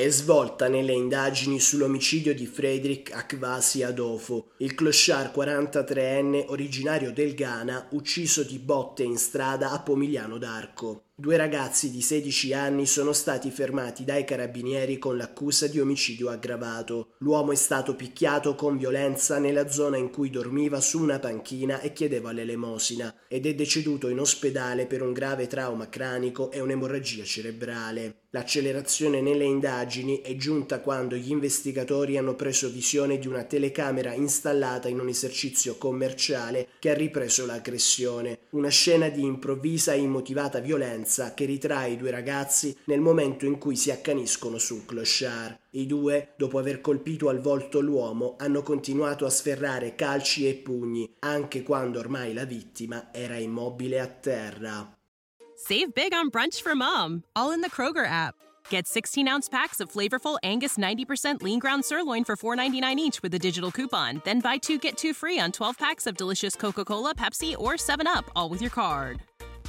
È svolta nelle indagini sull'omicidio di Frederick Akvasi Adofo, il clochard 43enne originario del Ghana, ucciso di botte in strada a Pomigliano d'Arco. Due ragazzi di 16 anni sono stati fermati dai carabinieri con l'accusa di omicidio aggravato. L'uomo è stato picchiato con violenza nella zona in cui dormiva su una panchina e chiedeva l'elemosina ed è deceduto in ospedale per un grave trauma cranico e un'emorragia cerebrale. L'accelerazione nelle indagini è giunta quando gli investigatori hanno preso visione di una telecamera installata in un esercizio commerciale che ha ripreso l'aggressione. Una scena di improvvisa e immotivata violenza che ritrae i due ragazzi nel momento in cui si accaniscono su un clochard. I due, dopo aver colpito al volto l'uomo, hanno continuato a sferrare calci e pugni, anche quando ormai la vittima era immobile a terra. Save big on brunch for mom, all in the Kroger app. Get 16 ounce packs of flavorful Angus 90% lean ground sirloin for $4.99 each with a digital coupon. Then buy two get two free on 12 packs of delicious Coca Cola, Pepsi, or 7UP, all with your card.